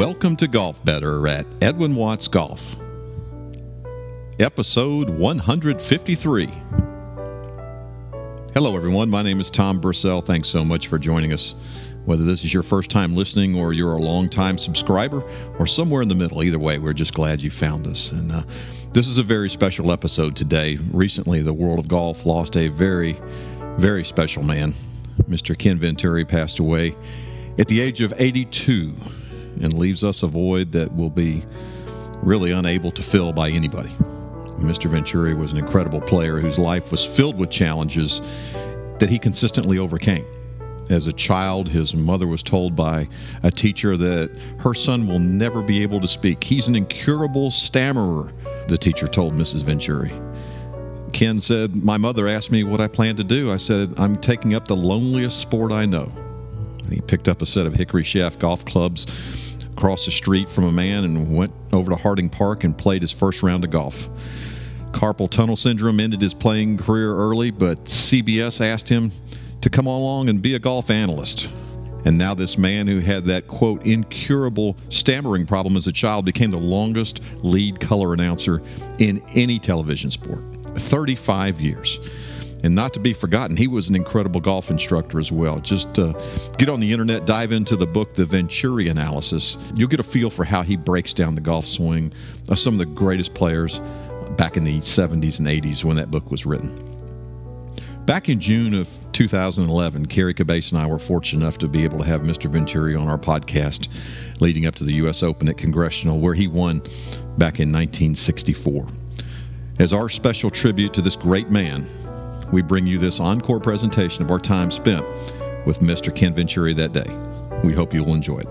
Welcome to Golf Better at Edwin Watts Golf, episode 153. Hello, everyone. My name is Tom Bursell. Thanks so much for joining us. Whether this is your first time listening or you're a long-time subscriber or somewhere in the middle, either way, we're just glad you found us. And uh, this is a very special episode today. Recently, the world of golf lost a very, very special man. Mr. Ken Venturi passed away at the age of 82 and leaves us a void that will be really unable to fill by anybody. Mr. Venturi was an incredible player whose life was filled with challenges that he consistently overcame. As a child, his mother was told by a teacher that her son will never be able to speak. He's an incurable stammerer, the teacher told Mrs. Venturi. Ken said, My mother asked me what I planned to do. I said, I'm taking up the loneliest sport I know. He picked up a set of hickory shaft golf clubs across the street from a man and went over to Harding Park and played his first round of golf. Carpal tunnel syndrome ended his playing career early, but CBS asked him to come along and be a golf analyst. And now, this man who had that quote, incurable stammering problem as a child became the longest lead color announcer in any television sport 35 years. And not to be forgotten, he was an incredible golf instructor as well. Just uh, get on the internet, dive into the book, The Venturi Analysis. You'll get a feel for how he breaks down the golf swing of some of the greatest players back in the 70s and 80s when that book was written. Back in June of 2011, Kerry Cabase and I were fortunate enough to be able to have Mr. Venturi on our podcast leading up to the U.S. Open at Congressional, where he won back in 1964. As our special tribute to this great man, we bring you this encore presentation of our time spent with Mr. Ken Venturi that day. We hope you'll enjoy it.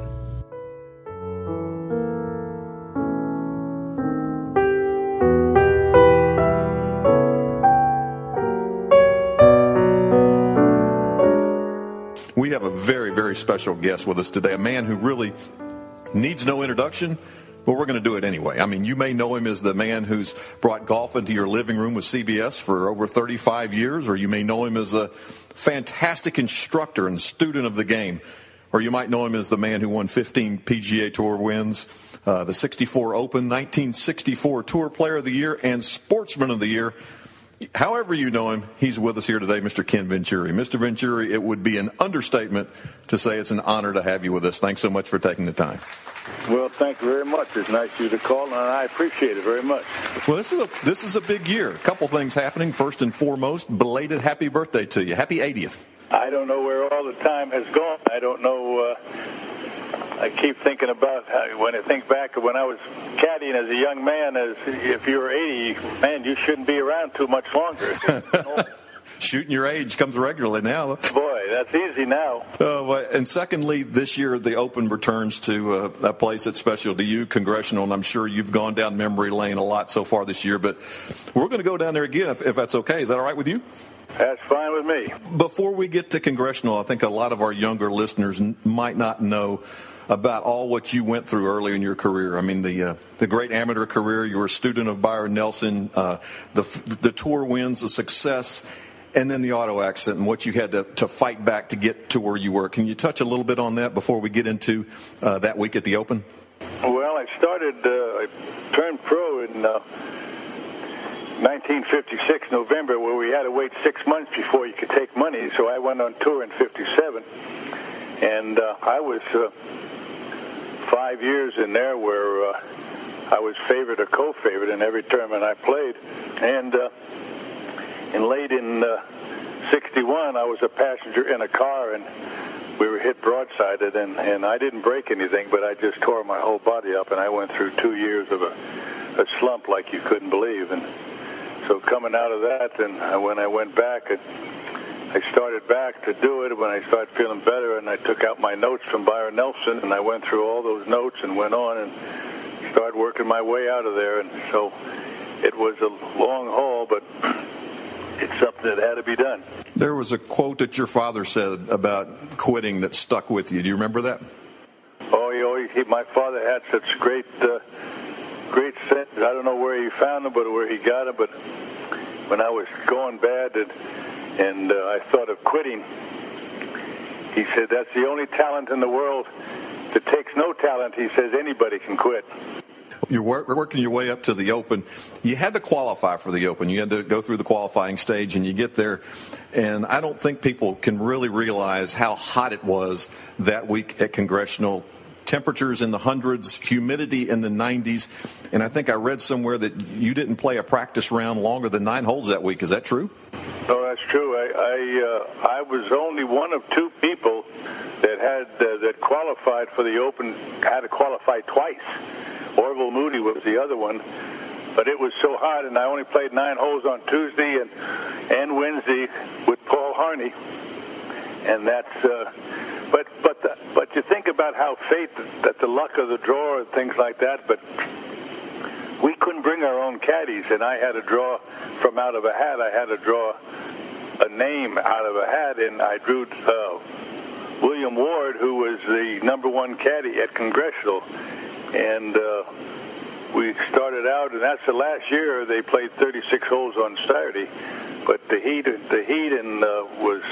We have a very, very special guest with us today, a man who really needs no introduction but we're going to do it anyway. I mean, you may know him as the man who's brought golf into your living room with CBS for over 35 years, or you may know him as a fantastic instructor and student of the game, or you might know him as the man who won 15 PGA Tour wins, uh, the 64 Open, 1964 Tour Player of the Year, and Sportsman of the Year. However, you know him, he's with us here today, Mr. Ken Venturi. Mr. Venturi, it would be an understatement to say it's an honor to have you with us. Thanks so much for taking the time. Well, thank you very much. It's nice of you to call, and I appreciate it very much. Well, this is a this is a big year. A couple things happening. First and foremost, belated happy birthday to you. Happy 80th. I don't know where all the time has gone. I don't know. Uh, I keep thinking about how, when I think back when I was caddying as a young man. As if you were 80, man, you shouldn't be around too much longer. shooting your age comes regularly now. Boy, that's easy now. Uh, and secondly, this year the Open returns to uh, a place that's special to you, Congressional, and I'm sure you've gone down memory lane a lot so far this year. But we're going to go down there again if, if that's okay. Is that all right with you? That's fine with me. Before we get to Congressional, I think a lot of our younger listeners might not know about all what you went through early in your career. I mean, the uh, the great amateur career. You were a student of Byron Nelson. Uh, the the tour wins, the success, and then the auto accident and what you had to, to fight back to get to where you were. Can you touch a little bit on that before we get into uh, that week at the Open? Well, I started, uh, I turned pro in uh, 1956, November, where we had to wait six months before you could take money. So I went on tour in 57. And uh, I was uh, five years in there where uh, I was favorite or co-favorite in every tournament I played. And and late in uh, 61, I was a passenger in a car, and we were hit broadsided, and, and I didn't break anything, but I just tore my whole body up, and I went through two years of a, a slump like you couldn't believe. And so coming out of that, and when I went back, it, I started back to do it when I started feeling better, and I took out my notes from Byron Nelson, and I went through all those notes and went on and started working my way out of there. And so it was a long haul, but it's something that had to be done. There was a quote that your father said about quitting that stuck with you. Do you remember that? Oh, he always, he, my father had such great, uh, great sense. I don't know where he found them, but where he got them. But when I was going bad and, and uh, I thought of quitting, he said, that's the only talent in the world that takes no talent. He says anybody can quit. You're working your way up to the Open. You had to qualify for the Open. You had to go through the qualifying stage, and you get there. And I don't think people can really realize how hot it was that week at Congressional temperatures in the hundreds, humidity in the 90s. And I think I read somewhere that you didn't play a practice round longer than nine holes that week. Is that true? No, that's true. I I, uh, I was only one of two people that had uh, that qualified for the Open. Had to qualify twice. Orville Moody was the other one, but it was so hot, and I only played nine holes on Tuesday and and Wednesday with Paul Harney, and that's. Uh, but but the, but you think about how fate that the luck of the draw and things like that, but we couldn't bring our own caddies, and I had to draw from out of a hat. I had to draw a name out of a hat, and I drew uh, William Ward, who was the number one caddy at Congressional, and uh, we started out, and that's the last year they played 36 holes on Saturday, but the heat the heat and uh, was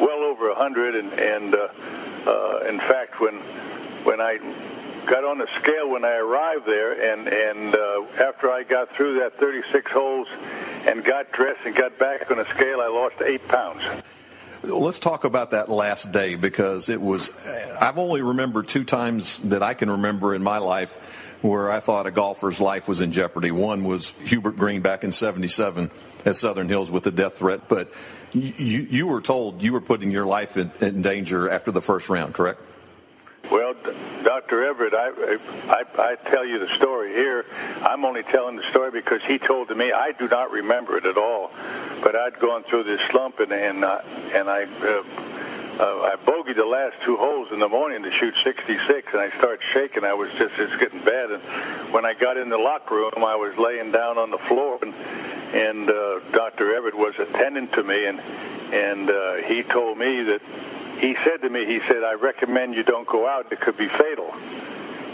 well over 100, and and uh, uh, in fact when when I got on the scale when I arrived there, and and uh, after I got through that 36 holes and got dressed and got back on the scale, I lost eight pounds. Let's talk about that last day because it was. I've only remembered two times that I can remember in my life where I thought a golfer's life was in jeopardy. One was Hubert Green back in '77 at Southern Hills with a death threat, but you you were told you were putting your life in, in danger after the first round, correct? Dr. Everett, I, I, I tell you the story here. I'm only telling the story because he told to me. I do not remember it at all, but I'd gone through this slump and and uh, and I. Uh, uh, I bogeyed the last two holes in the morning to shoot 66, and I started shaking. I was just it's getting bad. And when I got in the locker room, I was laying down on the floor, and and uh, Dr. Everett was attending to me, and and uh, he told me that he said to me, he said, I recommend you don't go out. It could be fatal.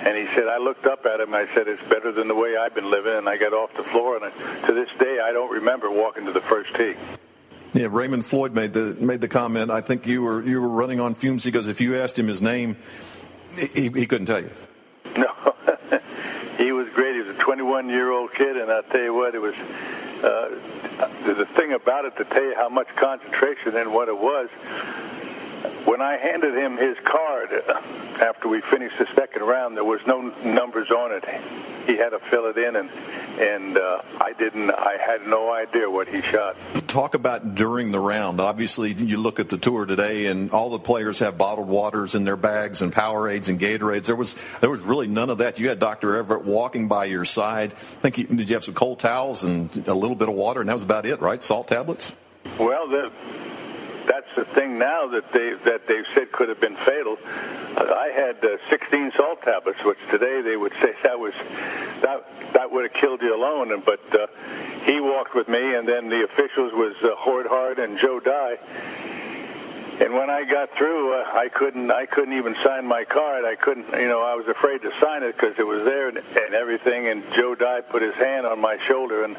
And he said, I looked up at him. I said, it's better than the way I've been living. And I got off the floor. And I, to this day, I don't remember walking to the first tee. Yeah, Raymond Floyd made the made the comment. I think you were you were running on fumes. He goes, if you asked him his name, he, he couldn't tell you. No, he was great. He was a 21 year old kid, and I'll tell you what, it was uh, the thing about it to tell you how much concentration and what it was when I handed him his card uh, after we finished the second round, there was no numbers on it. He had to fill it in, and and uh, I didn't. I had no idea what he shot. Talk about during the round. Obviously, you look at the tour today, and all the players have bottled waters in their bags and Powerades and Gatorades. There was there was really none of that. You had Dr. Everett walking by your side. I think he, did you have some cold towels and a little bit of water, and that was about it, right? Salt tablets. Well, the that's the thing now that they that they've said could have been fatal. Uh, I had uh, 16 salt tablets, which today they would say that was that that would have killed you alone. And but uh, he walked with me, and then the officials was uh, Hard and Joe Dey. And when I got through, uh, I couldn't. I couldn't even sign my card. I couldn't. You know, I was afraid to sign it because it was there and, and everything. And Joe Dey put his hand on my shoulder and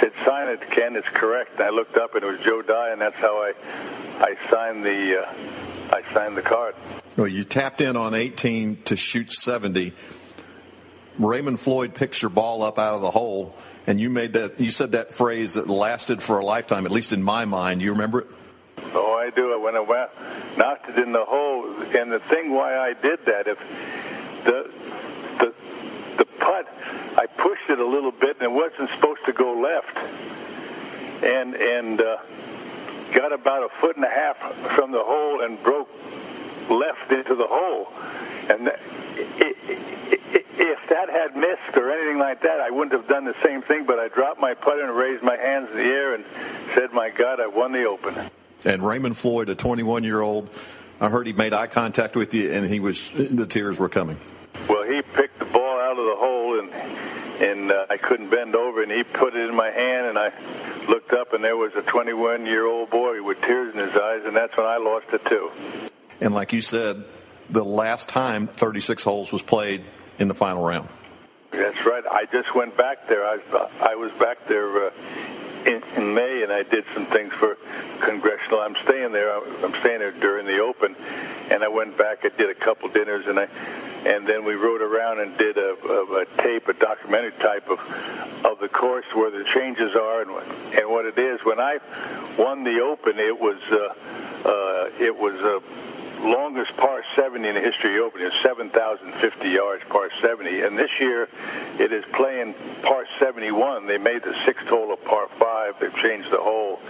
said, "Sign it, Ken. It's correct." And I looked up, and it was Joe Dey, and that's how I I signed the uh, I signed the card. Well, you tapped in on 18 to shoot 70. Raymond Floyd picks your ball up out of the hole, and you made that. You said that phrase that lasted for a lifetime, at least in my mind. You remember it? Oh, I do. When I went, knocked it in the hole, and the thing why I did that, if the the the putt, I pushed it a little bit, and it wasn't supposed to go left, and and. Uh, got about a foot and a half from the hole and broke left into the hole. And if that had missed or anything like that, I wouldn't have done the same thing. But I dropped my putter and raised my hands in the air and said, "My God, I won the Open." And Raymond Floyd, a 21-year-old, I heard he made eye contact with you, and he was the tears were coming. Well, he picked the ball out of the hole and and uh, I couldn't bend over, and he put it in my hand, and I looked up, and there was a 21-year-old boy with tears in his eyes, and that's when I lost it too. And like you said, the last time 36 holes was played in the final round. That's right. I just went back there. I, I was back there uh, in, in May, and I did some things for congressional. I'm staying there. I'm staying there during the Open, and I went back. I did a couple dinners, and I and then we rode around and did a, a, a tape, a documentary type of of the course where the changes are and and what it is. When I won the Open, it was uh, uh, it was a longest par 70 in the history of the Open is 7,050 yards par 70. And this year it is playing par 71. They made the sixth hole a par 5. They've changed the hole.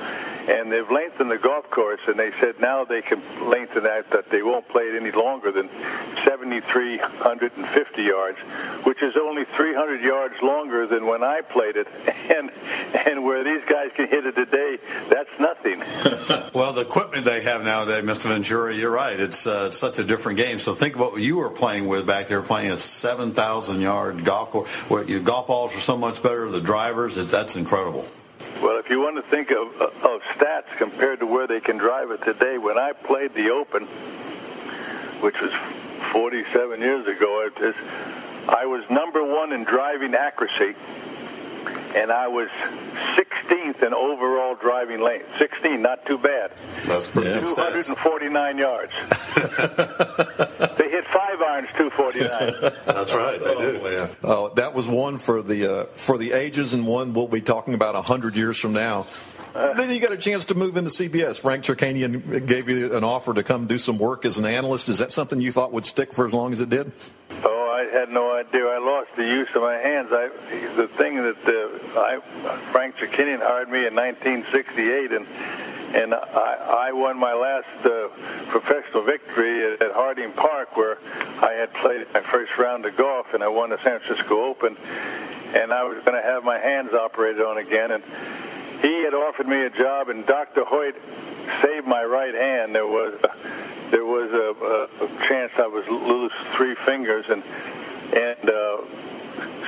And they've lengthened the golf course, and they said now they can lengthen that, that they won't play it any longer than 7,350 yards, which is only 300 yards longer than when I played it. And, and where these guys can hit it today, that's nothing. well, the equipment they have nowadays, Mr. Venturi, you're right it's uh, such a different game. So think about what you were playing with back there, playing a 7,000 yard golf course. Where your golf balls are so much better. The drivers, it's, that's incredible. Well, if you want to think of, of stats compared to where they can drive it today, when I played the Open, which was 47 years ago, it I was number one in driving accuracy and I was 16th in overall driving length. 16, not too bad. That's pretty yeah. 249 yards. they hit five irons, 249. That's right, they do. Oh, yeah. Oh, that was one for the uh, for the ages, and one we'll be talking about hundred years from now. Uh, then you got a chance to move into CBS. Frank Chirkinian gave you an offer to come do some work as an analyst. Is that something you thought would stick for as long as it did? Oh, I had no idea. I lost the use of my hands. I, the thing that uh, I, Frank Chirkinian hired me in 1968, and and I, I won my last uh, professional victory at, at Harding Park, where I had played my first round of golf, and I won the San Francisco Open, and I was going to have my hands operated on again, and he had offered me a job, and Dr. Hoyt saved my right hand. There was there was a, a, chance I was lose three fingers, and and uh,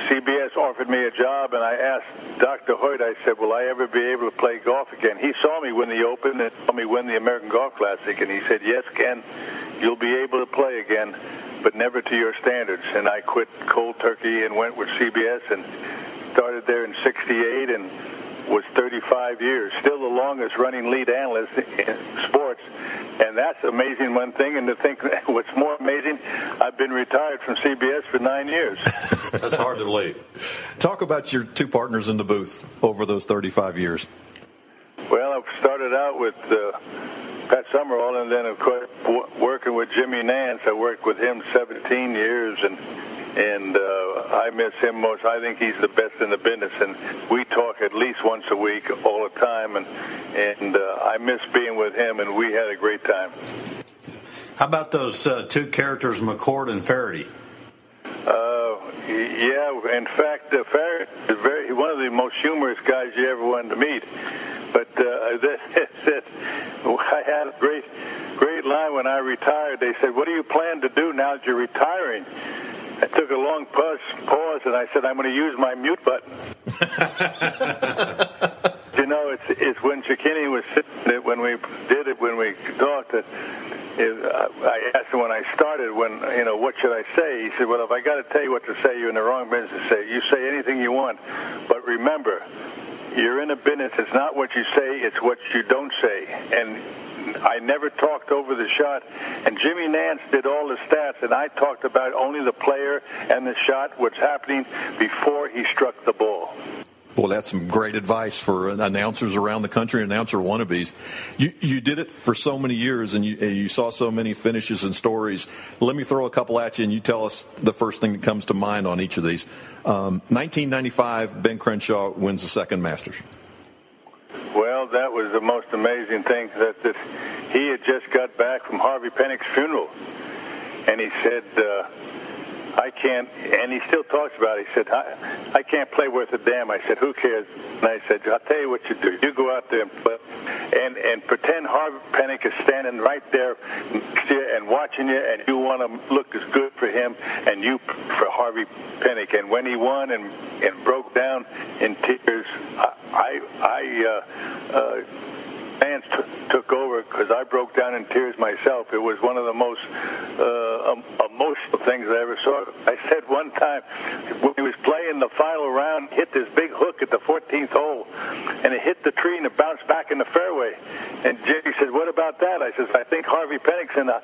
CBS offered me a job, and I asked Dr. Hoyt. I said, "Will I ever be able to play golf again?" He saw me win the Open and saw me win the American Golf Classic, and he said, "Yes, Ken, you'll be able to play again, but never to your standards." And I quit cold turkey and went with CBS and started there in '68 and was 35 years, still the longest running lead analyst in sports. And that's amazing one thing. And to think what's more amazing, I've been retired from CBS for nine years. that's hard to believe. Talk about your two partners in the booth over those 35 years. Well, I started out with uh, Pat Summerall, and then of course working with Jimmy Nantz. I worked with him 17 years, and and uh, I miss him most. I think he's the best in the business, and we talk at least once a week, all the time, and and uh, I miss being with him, and we had a great time. How about those uh, two characters, McCord and Feherty? Uh, yeah, in fact, uh, Feherty is very one of the most humorous guys you ever wanted to meet. But uh, that, that, I had a great, great line when I retired. They said, "What do you plan to do now that you're retiring?" I took a long pause, pause and I said, I'm going to use my mute button. you know, it's, it's when Chirkinian was sitting, when we did it, when we talked, that it, uh, I asked him when I started, when, you know, what should I say? He said, well, if I got to tell you what to say, you're in the wrong business to say. You say anything you want. But remember, you're in a business. It's not what you say, it's what you don't say. And I never talked over the shot. And Jimmy Nantz did all the stats, and I talked about only the player and the shot, what's happening before he struck the ball. Well, that's some great advice for announcers around the country, announcer wannabes. You, you did it for so many years, and you, you saw so many finishes and stories. Let me throw a couple at you, and you tell us the first thing that comes to mind on each of these. Um, 1995, Ben Crenshaw wins the second Masters. Well, that was the most amazing thing that, that he had just got back from Harvey Penick's funeral, and he said, uh, "I can't." And he still talks about it. He said, I, "I can't play worth a damn." I said, "Who cares?" And I said, "I'll tell you what you do. You go out there and play, and and pretend Harvey Penick is standing right there and watching you, and you want to look as good for him, and you for Harvey Penick." And when he won and and broke down in tears, I I." I uh, uh, Nantz t- took over because I broke down in tears myself. It was one of the most uh, um, emotional things I ever saw. I said one time when he was playing the final round, hit this big hook at the 14th hole, and it hit the tree and it bounced back in the fairway. And Jimmy said, "What about that?" I said, "I think Harvey Pennington, uh,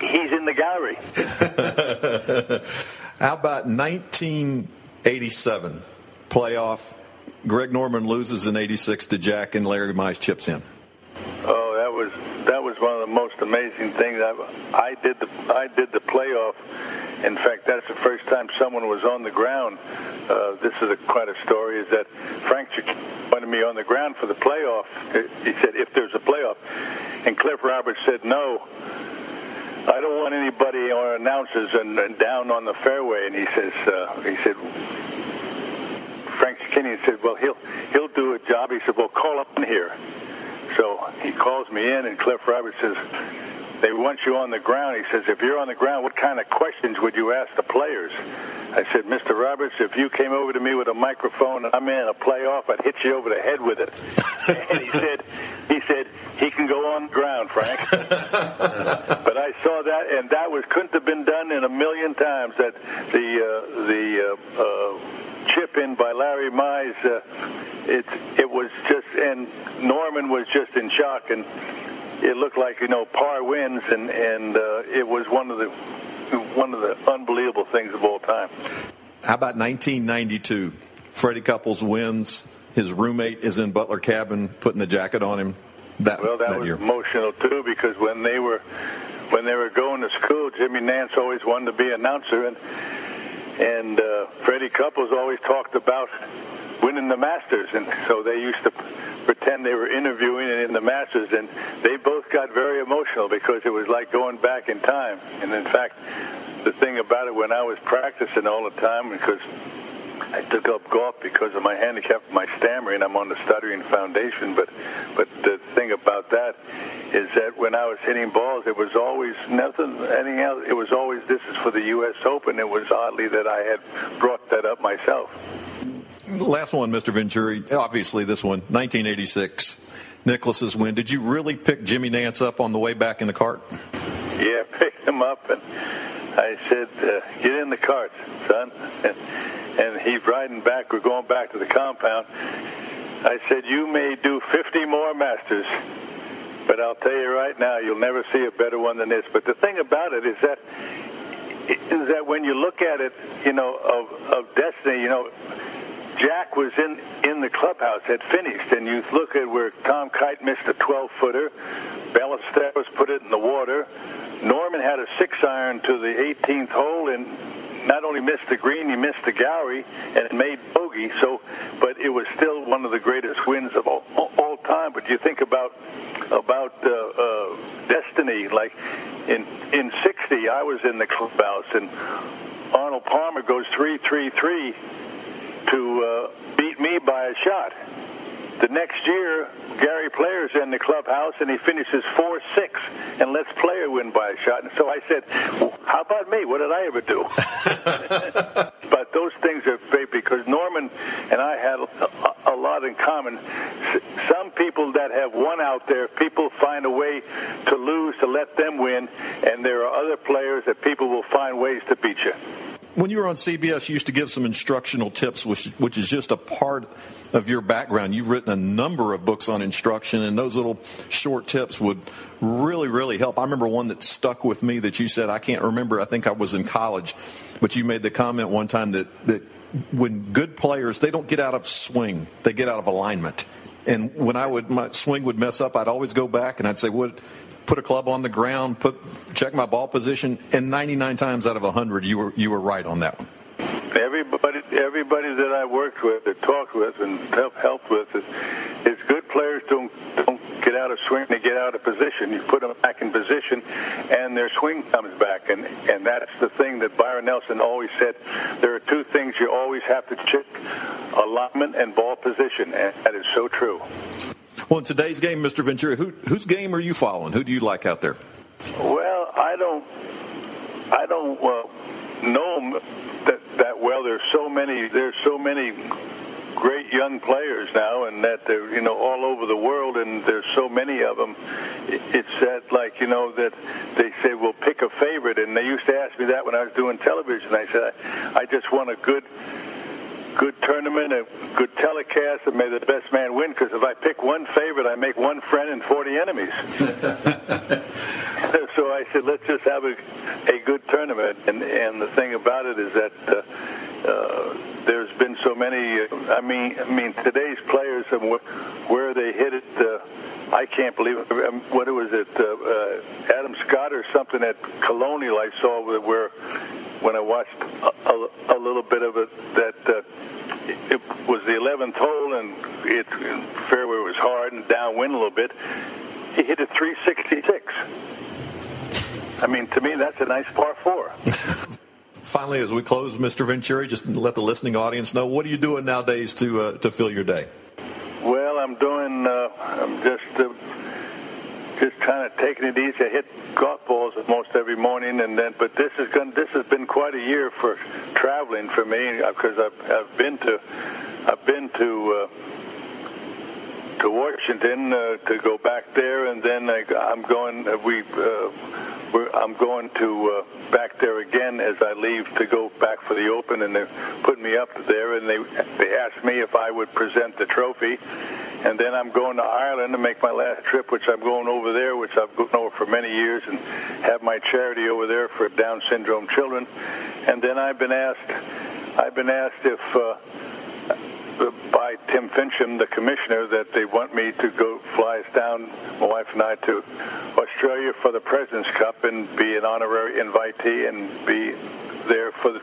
he's in the gallery." How about 1987 playoff? Greg Norman loses in '86 to Jack, and Larry Mize chips in. Oh, that was that was one of the most amazing things. I, I did the I did the playoff. In fact, that's the first time someone was on the ground. Uh, this is a, quite a story. Is that Frank wanted me on the ground for the playoff? He said if there's a playoff, and Cliff Roberts said no. I don't want anybody or announcers and, and down on the fairway. And he says, uh, he said, Frank Chirkinian said, well, he'll he'll do a job. He said, well, call up in here. So he calls me in, and Cliff Roberts says, they want you on the ground. He says, if you're on the ground, what kind of questions would you ask the players? I said, Mr. Roberts, if you came over to me with a microphone and I'm in a playoff, I'd hit you over the head with it. and he said, he said, he can go on the ground, Frank. but I saw that, and that was couldn't have been done in a million times. That the uh, the uh, uh, chip in by Larry Mize, uh, it it was just, and Norman was just in shock, and it looked like you know par wins, and and uh, it was one of the one of the unbelievable things of all time. How about 1992? Freddie Couples wins. His roommate is in Butler cabin, putting the jacket on him. That, well, that, that was year. emotional too because when they were when they were going to school, Jimmy Nantz always wanted to be announcer, and and uh, Freddie Couples always talked about winning the Masters, and so they used to pretend they were interviewing it in the Masters, and they both got very emotional because it was like going back in time. And in fact, the thing about it when I was practicing all the time, because I took up golf because of my handicap, my stammering. I'm on the stuttering foundation, but but the thing about that is that when I was hitting balls, it was always nothing, anything else. It was always this is for the U.S. Open. It was oddly that I had brought that up myself. Last one, Mr. Venturi. Obviously, this one, 1986. Nicklaus's win. Did you really pick Jimmy Nantz up on the way back in the cart? Yeah, picked him up, and I said, uh, "Get in the cart, son." And, and he's riding back. We're going back to the compound. I said, "You may do 50 more Masters, but I'll tell you right now, you'll never see a better one than this." But the thing about it is that is that when you look at it, you know, of of destiny, you know. Jack was in, in the clubhouse, had finished, and you look at where Tom Kite missed a 12 footer, Ballesteros put it in the water, Norman had a six iron to the 18th hole, and not only missed the green, he missed the gallery and it made bogey. So, but it was still one of the greatest wins of all, all time. But you think about about uh, uh, destiny, like in in '60, I was in the clubhouse, and Arnold Palmer goes three three three to uh, beat me by a shot. The next year, Gary Player's in the clubhouse and he finishes 4 6 and lets Player win by a shot. And so I said, well, How about me? What did I ever do? but those things are big because Norman and I had a, a lot in common. Some people that have won out there, people find a way to lose to let them win, and there are other players that people will find ways to beat you when you were on CBS, you used to give some instructional tips, which, which is just a part of your background. You've written a number of books on instruction, and those little short tips would really, really help. I remember one that stuck with me that you said, I can't remember, I think I was in college, but you made the comment one time that, that when good players, they don't get out of swing, they get out of alignment. And when I would, my swing would mess up, I'd always go back and I'd say, what, put a club on the ground, put check my ball position, and 99 times out of 100, you were you were right on that one. Everybody, everybody that I worked with, that talked with, and helped with, is, is good players don't don't get out of swing, they get out of position. You put them back in position, and their swing comes back, and and that's the thing that Byron Nelson always said. There are two things you always have to check: alignment and ball position, and that is so true. Well, in today's game, Mr. Venturi, who, whose game are you following? Who do you like out there? Well, I don't, I don't uh, know that that well. There's so many. There's so many great young players now, and that they're you know all over the world, and there's so many of them. It's that like you know that they say, "Well, pick a favorite," and they used to ask me that when I was doing television. I said, "I, I just want a good." Good tournament, a good telecast, and may the best man win. Because if I pick one favorite, I make one friend and 40 enemies. so I said, let's just have a, a good tournament. And and the thing about it is that uh, uh, there's been so many. Uh, I mean, I mean today's players and where they hit it. Uh, I can't believe it. Um, what was it? Uh, uh, Adam Scott or something at Colonial I saw where when I watched a, a, a little bit of it that uh, it was the 11th hole and it fairway was hard and downwind a little bit. He hit a 366. I mean, to me, that's a nice par four. Finally, as we close, Mr. Venturi, just let the listening audience know what are you doing nowadays to uh, to fill your day? Well, I'm doing. Uh, I'm just uh, just kind of taking it easy. I hit golf balls almost every morning, and then. But this is going. This has been quite a year for traveling for me because I've, I've been to. I've been to. Uh, to Washington uh, to go back there, and then I, I'm going. Uh, we, uh, I'm going to uh, back there again as I leave to go back for the Open, and they put me up there, and they they asked me if I would present the trophy, and then I'm going to Ireland to make my last trip, which I'm going over there, which I've gone over for many years, and have my charity over there for Down syndrome children, and then I've been asked, I've been asked if. Uh, by Tim Finchem, the commissioner, that they want me to go fly us down, my wife and I, to Australia for the President's Cup and be an honorary invitee and be there for the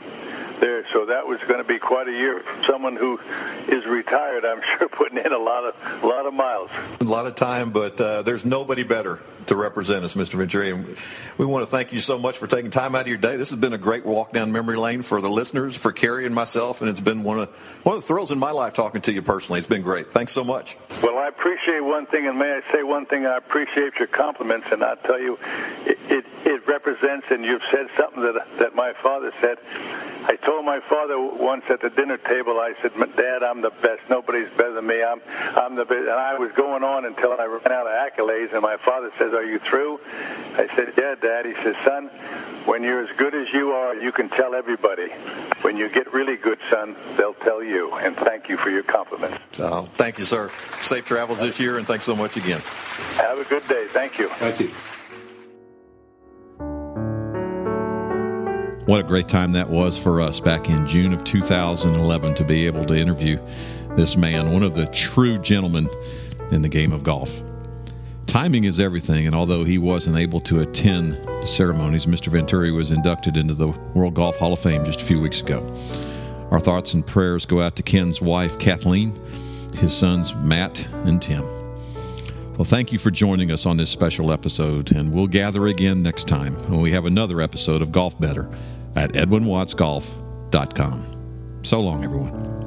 there. So that was going to be quite a year. Someone who is retired, I'm sure, putting in a lot of a lot of miles. A lot of time, but uh, there's nobody better to represent us, Mr. Venturi. And we want to thank you so much for taking time out of your day. This has been a great walk down memory lane for the listeners, for Carrie and myself, and it's been one of one of the thrills in my life talking to you personally. It's been great. Thanks so much. Well, I appreciate one thing, and may I say one thing? I appreciate your compliments, and I tell you, it, it, it represents, and you've said something that that my father said. I told my father once at the dinner table, I said, Dad, I'm the best. Nobody's better than me. I'm, I'm the best. And I was going on until I ran out of accolades, and my father says, are you through? I said, yeah, Dad. He says, son, when you're as good as you are, you can tell everybody. When you get really good, son, they'll tell you. And thank you for your compliments. Oh, thank you, sir. Safe travels this year, and thanks so much again. Have a good day. Thank you. Thank you. What a great time that was for us back in June of 2011 to be able to interview this man, one of the true gentlemen in the game of golf. Timing is everything, and although he wasn't able to attend the ceremonies, Mr. Venturi was inducted into the World Golf Hall of Fame just a few weeks ago. Our thoughts and prayers go out to Ken's wife, Kathleen, his sons, Matt and Tim. Well, thank you for joining us on this special episode, and we'll gather again next time when we have another episode of Golf Better at edwinwattsgolf.com. So long, everyone.